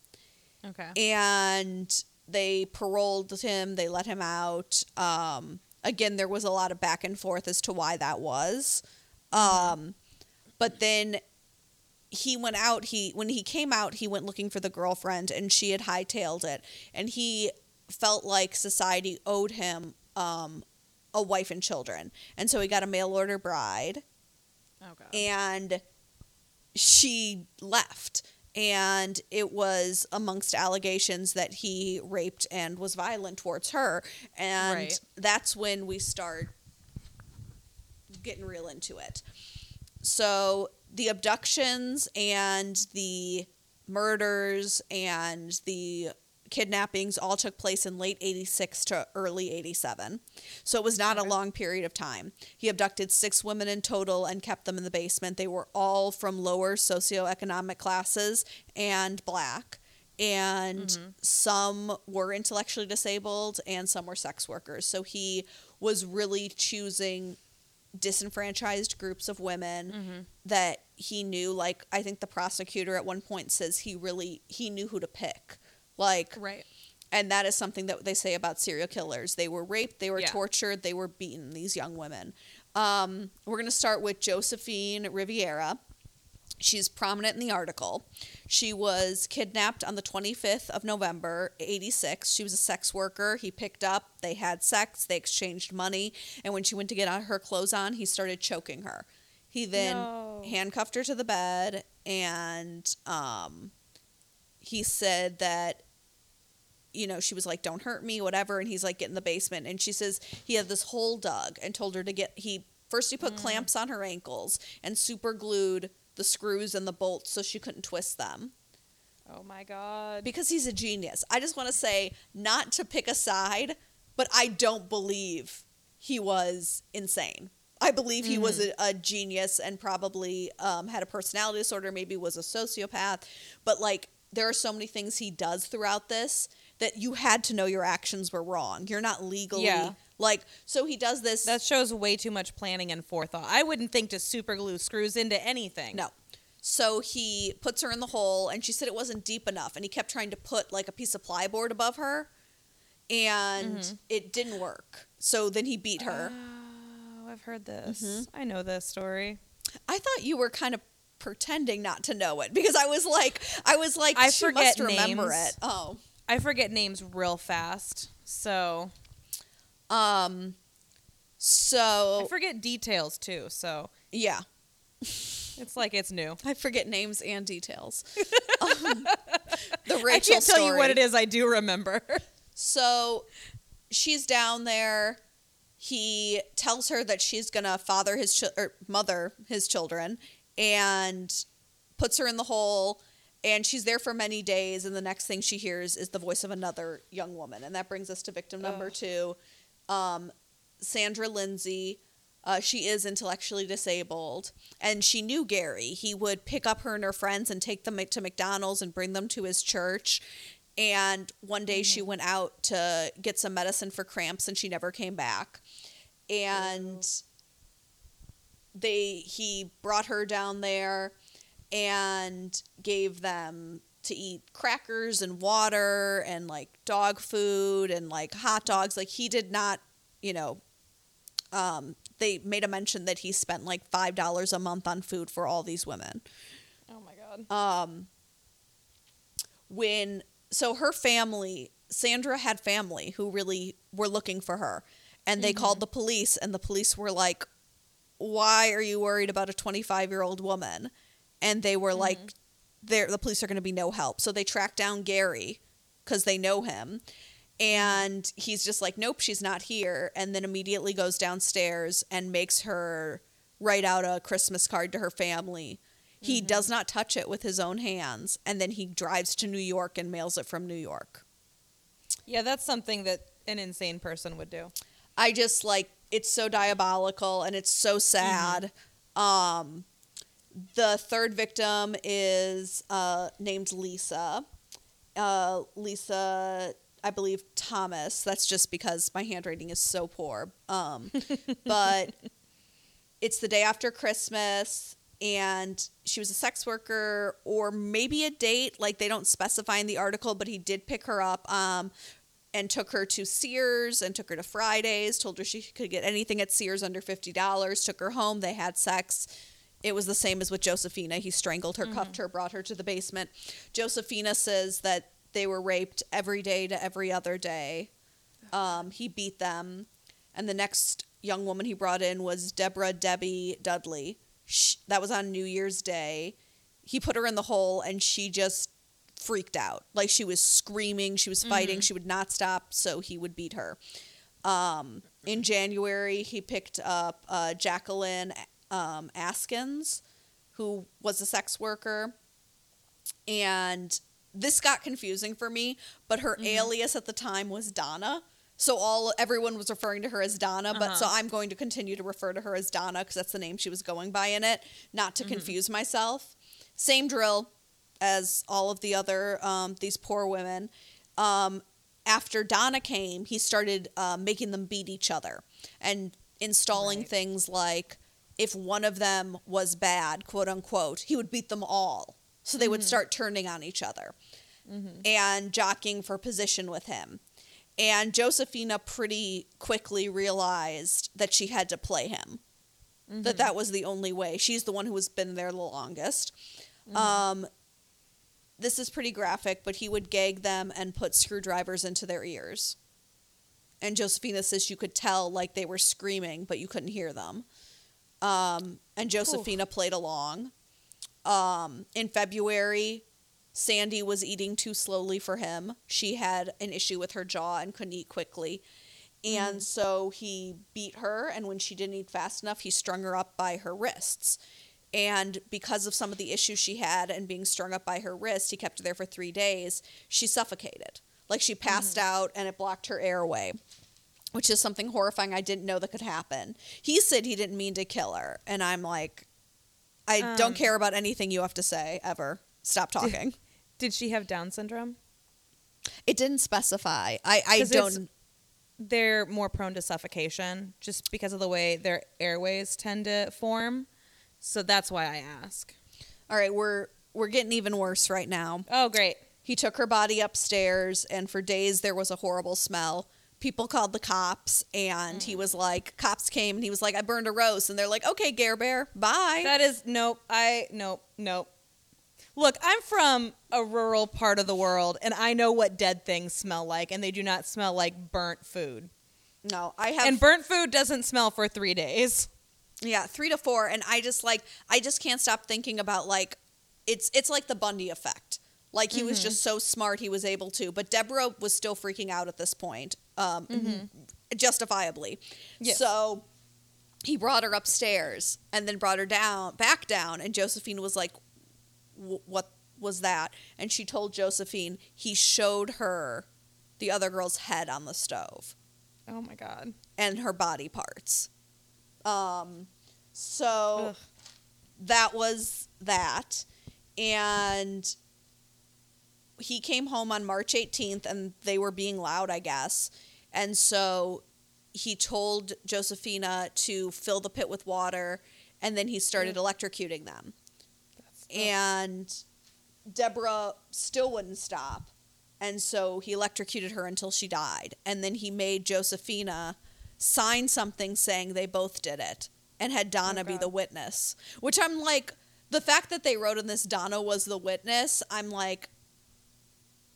Okay. and they paroled him. They let him out. Um, again, there was a lot of back and forth as to why that was. Um, but then he went out. He when he came out, he went looking for the girlfriend, and she had hightailed it. And he felt like society owed him um, a wife and children, and so he got a mail order bride Okay. and she left and it was amongst allegations that he raped and was violent towards her and Right. that's when we start getting real into it so the abductions and the murders and the kidnappings all took place in late 86 to early 87 so it was not a long period of time. He abducted six women in total and kept them in the basement. They were all from lower socioeconomic classes and black and mm-hmm. some were intellectually disabled and some were sex workers. So he was really choosing disenfranchised groups of women that he knew like i think the prosecutor at one point says he really he knew who to pick. Like Right. and that is something that they say about serial killers. They were raped they were Yeah. tortured they were beaten these young women. Um, we're going to start with josephine Rivera she's prominent in the article. She was kidnapped on the 25th of november 86 she was a sex worker. He picked up. They had sex. They exchanged money. And when she went to get her clothes on he started choking her. He then No. handcuffed her to the bed and um, he said that you know she was like don't hurt me whatever. And he's like get in the basement. And she says he had this hole dug and told her to get he first he put clamps on her ankles and super glued the screws and the bolts so she couldn't twist them. Oh my god. because he's a genius. I just want to say not to pick a side but i don't believe he was insane. I believe he was a, a genius and probably um, had a personality disorder maybe was a sociopath but like there are so many things he does throughout this that you had to know your actions were wrong you're not legally Yeah. like so he does this That shows way too much planning and forethought. I wouldn't think to super glue screws into anything. No. So he puts her in the hole, and she said it wasn't deep enough, and he kept trying to put like a piece of plyboard above her, and Mm-hmm. it didn't work. So then he beat her. Oh, I've heard this. Mm-hmm. I know this story. I thought you were kind of pretending not to know it because I was like, I was like, I she forget must remember names. it. Oh, I forget names real fast. So um, so I forget details too. So yeah, it's like it's new. I forget names and details. um, the Rachel I can't tell you what it is. I do remember. So she's down there. He tells her that she's gonna father his chil- or mother his children, and puts her in the hole. And she's there for many days. And the next thing she hears is the voice of another young woman, and that brings us to victim number two, um, Sandra Lindsay. Uh, she is intellectually disabled, and she knew Gary. He would pick up her and her friends and take them to McDonald's and bring them to his church. And one day she went out to get some medicine for cramps, and she never came back. And they he brought her down there and gave them to eat crackers and water and like dog food and like hot dogs. Like he did not, you know, um, they made a mention that he spent like five dollars a month on food for all these women. Oh my god. Um, when so her family, Sandra had family who really were looking for her, and they called the police, and the police were like, "Why are you worried about a twenty-five-year-old woman?" And they were mm-hmm. like, "There, the police are going to be no help." So they track down Gary because they know him. And he's just like, nope, she's not here. And then immediately goes downstairs and makes her write out a Christmas card to her family. He mm-hmm. does not touch it with his own hands. And then he drives to New York and mails it from New York. Yeah, that's something that an insane person would do. I just like it's so diabolical and it's so mm-hmm. sad. Um, the third victim is uh, named Lisa. Uh, Lisa, I believe Thomas. That's just because my handwriting is so poor. Um, but it's the day after Christmas. and she was a sex worker or maybe a date. Like they don't specify in the article, but he did pick her up. Um, and took her to Sears and took her to Fridays, told her she could get anything at Sears under $50, took her home, they had sex. It was the same as with Josephina. He strangled her, cuffed her, brought her to the basement. Josephina says that they were raped every day to every other day. Um, he beat them. And the next young woman he brought in was Deborah Debbie Dudley. Sh that was on New Year's Day. He put her in the hole and she just freaked out. Like she was screaming, she was fighting, she would not stop, so he would beat her. Um, in January, he picked up uh, Jacqueline um, Askins, who was a sex worker. And this got confusing for me, but her alias at the time was Donna. So all everyone was referring to her as Donna, but so I'm going to continue to refer to her as Donna because that's the name she was going by in it, not to confuse myself. Same drill as all of the other um, these poor women. Um, after Donna came, he started uh, making them beat each other and installing Right. things like if one of them was bad, quote unquote, he would beat them all. So they would mm-hmm. start turning on each other mm-hmm. and jockeying for position with him. And Josephina pretty quickly realized that she had to play him. That mm-hmm. that was the only way. She's the one who has been there the longest. Um, this is pretty graphic, but he would gag them and put screwdrivers into their ears. And Josephina says you could tell like they were screaming, but you couldn't hear them. Um, and Josephina played along. Um, in February, Sandy was eating too slowly for him. She had an issue with her jaw and couldn't eat quickly. And so he beat her, and when she didn't eat fast enough, he strung her up by her wrists. And because of some of the issues she had and being strung up by her wrist, he kept her there for three days. She suffocated. Like she passed out and it blocked her airway, which is something horrifying I didn't know that could happen. He said he didn't mean to kill her. And I'm like, I Um, don't care about anything you have to say ever. Stop talking. Did she have Down syndrome? It didn't specify. I, I don't. They're more prone to suffocation just because of the way their airways tend to form. So that's why I ask. All right, we're we're getting even worse right now. Oh, great. He took her body upstairs, and for days there was a horrible smell. People called the cops, and he mm. was like, "Cops came," and he was like, "I burned a roast," and they're like, "Okay, Gare Bear, bye." That is nope. I nope nope. Look, I'm from a rural part of the world, and I know what dead things smell like, and they do not smell like burnt food. no, I have And burnt food doesn't smell for three days. yeah three to four, and I just like I just can't stop thinking about like it's it's like the Bundy effect. Like he was mm-hmm. just so smart, he was able to. But Deborah was still freaking out at this point, um, justifiably. Yes. So he brought her upstairs and then brought her down, back down, and Josephine was like, "What was that?" And she told Josephine he showed her the other girl's head on the stove Oh my god. and her body parts. Um, so Ugh. that was that. And he came home on March 18th and they were being loud, I guess. And so he told Josephina to fill the pit with water and then he started electrocuting them. And Deborah still wouldn't stop. And so he electrocuted her until she died. And then he made Josephina sign something saying they both did it and had Donna be the witness. Which I'm like, the fact that they wrote in this Donna was the witness, I'm like,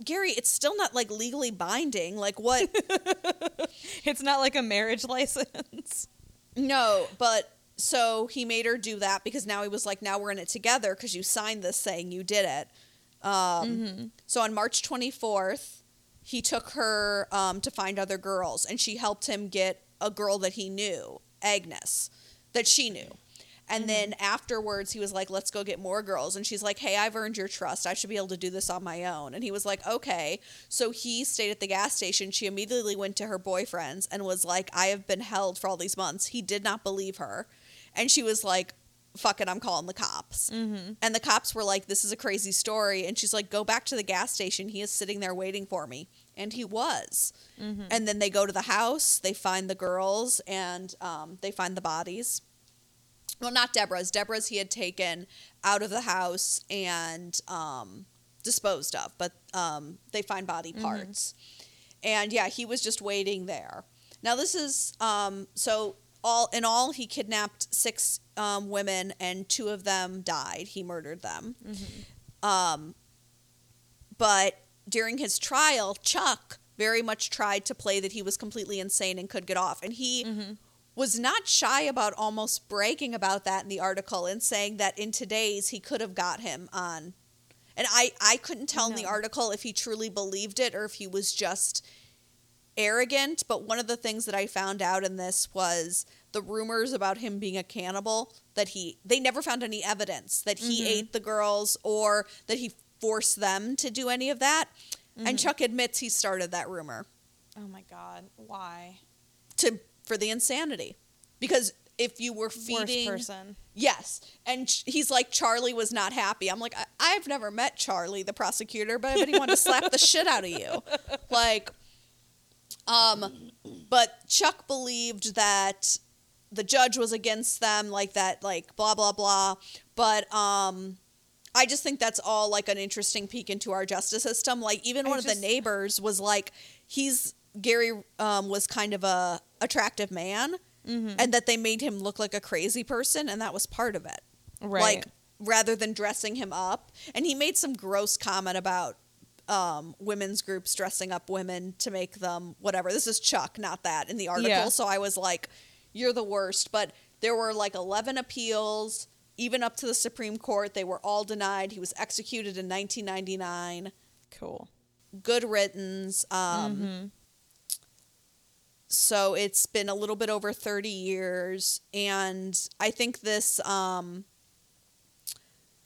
Gary, it's still not like legally binding. Like, what? It's not like a marriage license. No, but so he made her do that because now he was like, now we're in it together because you signed this saying you did it. Um, So on March 24th, he took her um, to find other girls and she helped him get a girl that he knew, Agnes, that she knew. And mm-hmm. then afterwards, he was like, let's go get more girls. And she's like, hey, I've earned your trust. I should be able to do this on my own. And he was like, okay. So he stayed at the gas station. She immediately went to her boyfriend's and was like, I have been held for all these months. He did not believe her. And she was like, fuck it, I'm calling the cops. Mm-hmm. And the cops were like, this is a crazy story. And she's like, go back to the gas station. He is sitting there waiting for me. And he was. Mm-hmm. And then they go to the house, they find the girls, and um, they find the bodies. Well, not Deborah's. Deborah's he had taken out of the house and um, disposed of, but um, they find body parts. And yeah, he was just waiting there. Now this is um, so all in all, he kidnapped six um, women and two of them died. He murdered them. Um, but during his trial, Chuck very much tried to play that he was completely insane and could get off, and he was not shy about almost bragging about that in the article and saying that in today's he could have got him on. And I I couldn't tell in the article if he truly believed it or if he was just arrogant, but one of the things that I found out in this was the rumors about him being a cannibal that he they never found any evidence that he mm-hmm. ate the girls or that he forced them to do any of that. And mm-hmm. Chuck admits he started that rumor Oh my god, why? to for the insanity. Because if you were feeding Worst person. Yes. And he's like, Charlie was not happy. I'm like, I- I've never met Charlie, the prosecutor, but I bet he wanted to slap the shit out of you. Like, um, but Chuck believed that the judge was against them, like that, like blah, blah, blah. But, um, I just think that's all like an interesting peek into our justice system. Like even one of the neighbors was like, he's Gary um, was kind of a attractive man, Mm-hmm. and that they made him look like a crazy person, and that was part of it. Right. Like rather than dressing him up, and he made some gross comment about um, women's groups dressing up women to make them whatever. This is Chuck, not that in the article. Yeah. So I was like, "You're the worst." But there were like 11 appeals, even up to the Supreme Court. They were all denied. He was executed in 1999 cool. good riddance. Um, Mm-hmm. So it's been a little bit over 30 years. And I think this. Um,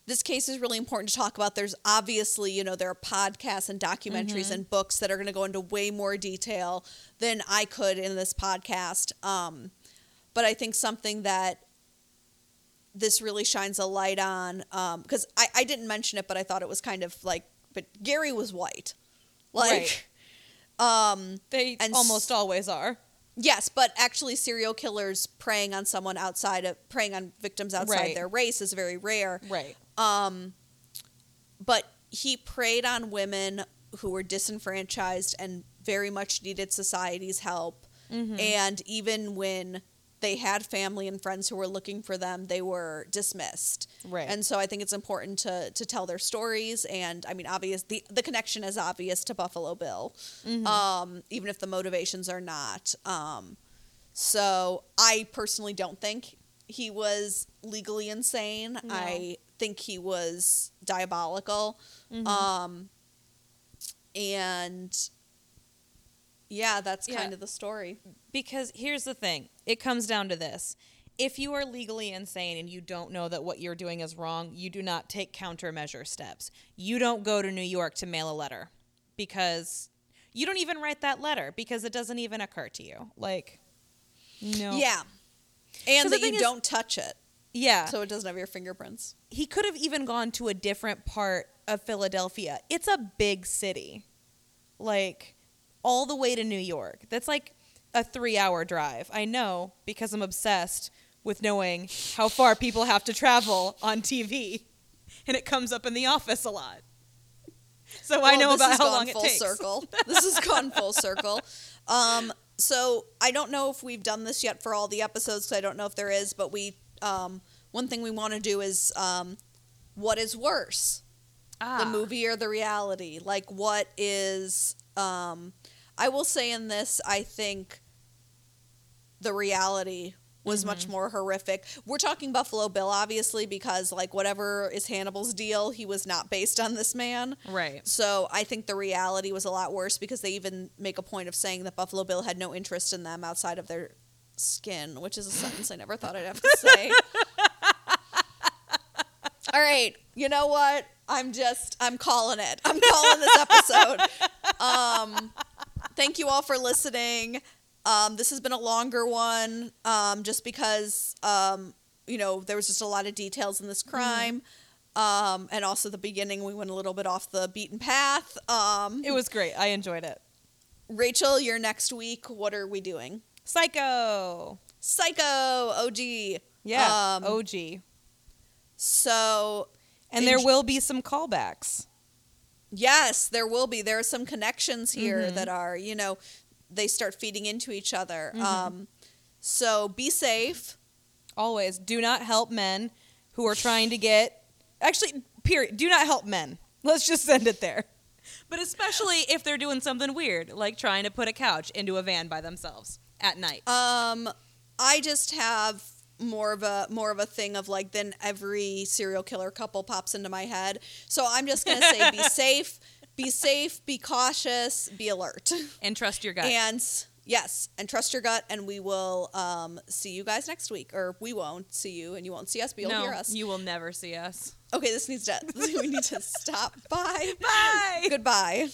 this case is really important to talk about. There's obviously, you know, there are podcasts and documentaries Mm-hmm. and books that are going to go into way more detail than I could in this podcast. Um, but I think something that this really shines a light on, because I, I didn't mention it, but I thought it was kind of like, but Gary was white. Like, um, They And s- almost always are. Yes, but actually, serial killers preying on someone outside of preying on victims outside Right. their race is very rare. Right. Um, but he preyed on women who were disenfranchised and very much needed society's help. Mm-hmm. And even when they had family and friends who were looking for them, they were dismissed. Right. And so I think it's important to to tell their stories. And I mean, obvious the the connection is obvious to Buffalo Bill, Mm-hmm. um, even if the motivations are not. Um, so I personally don't think he was legally insane. No. I think he was diabolical. Mm-hmm. Um, and yeah, that's Yeah. kind of the story. Because here's the thing it comes down to this. If you are legally insane and you don't know that what you're doing is wrong, you do not take countermeasure steps. You don't go to New York to mail a letter because you don't even write that letter because it doesn't even occur to you. Like, no. Yeah. And that you is- don't touch it. Yeah. So it doesn't have your fingerprints. he could have even gone to a different part of Philadelphia. It's a big city. Like all the way to New York. That's like a 3-hour drive. I know because I'm obsessed with knowing how far people have to travel on TV. And it comes up in the office a lot. So I know about how long it full takes. circle. This has gone full circle. Um, so I don't know if we've done this yet for all the episodes. 'cause I don't know if there is, but we um, one thing we want to do is um, what is worse, Ah. the movie or the reality? Like what is? Um, I will say in this, I think the reality was much Mm-hmm. more horrific. We're talking Buffalo Bill, obviously, because like whatever is Hannibal's deal, he was not based on this man. Right. So I think the reality was a lot worse because they even make a point of saying that Buffalo Bill had no interest in them outside of their skin, which is a sentence I never thought I'd have to say. All right, you know what? I'm just I'm calling it. I'm calling this episode. Um, thank you all for listening. Um, this has been a longer one, um, just because um, you know there was just a lot of details in this crime. Um, and also the beginning, we went a little bit off the beaten path. Um, It was great. I enjoyed it. Rachel, you're next week. What are we doing? Psycho. Psycho OG. Yeah, Um, OG. so And there will be some callbacks. Yes, there will be. There are some connections here that are, you know, they start feeding into each other. Um, so be safe. Always do not help men who are trying to get. Actually, period. Do not help men. Let's just send it there. But especially if they're doing something weird, like trying to put a couch into a van by themselves at night. Um, I just have more of a more of a thing of like then every serial killer couple pops into my head. So I'm just gonna say be safe, be safe, be cautious, be alert, and trust your gut. and yes, and trust your gut. And we will um, see you guys next week, or we won't see you, and you won't see us, but you'll no, hear us. you will never see us. Okay, this needs to we need to stop. Bye. Bye. Goodbye.